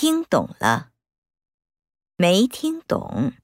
听懂了。没听懂。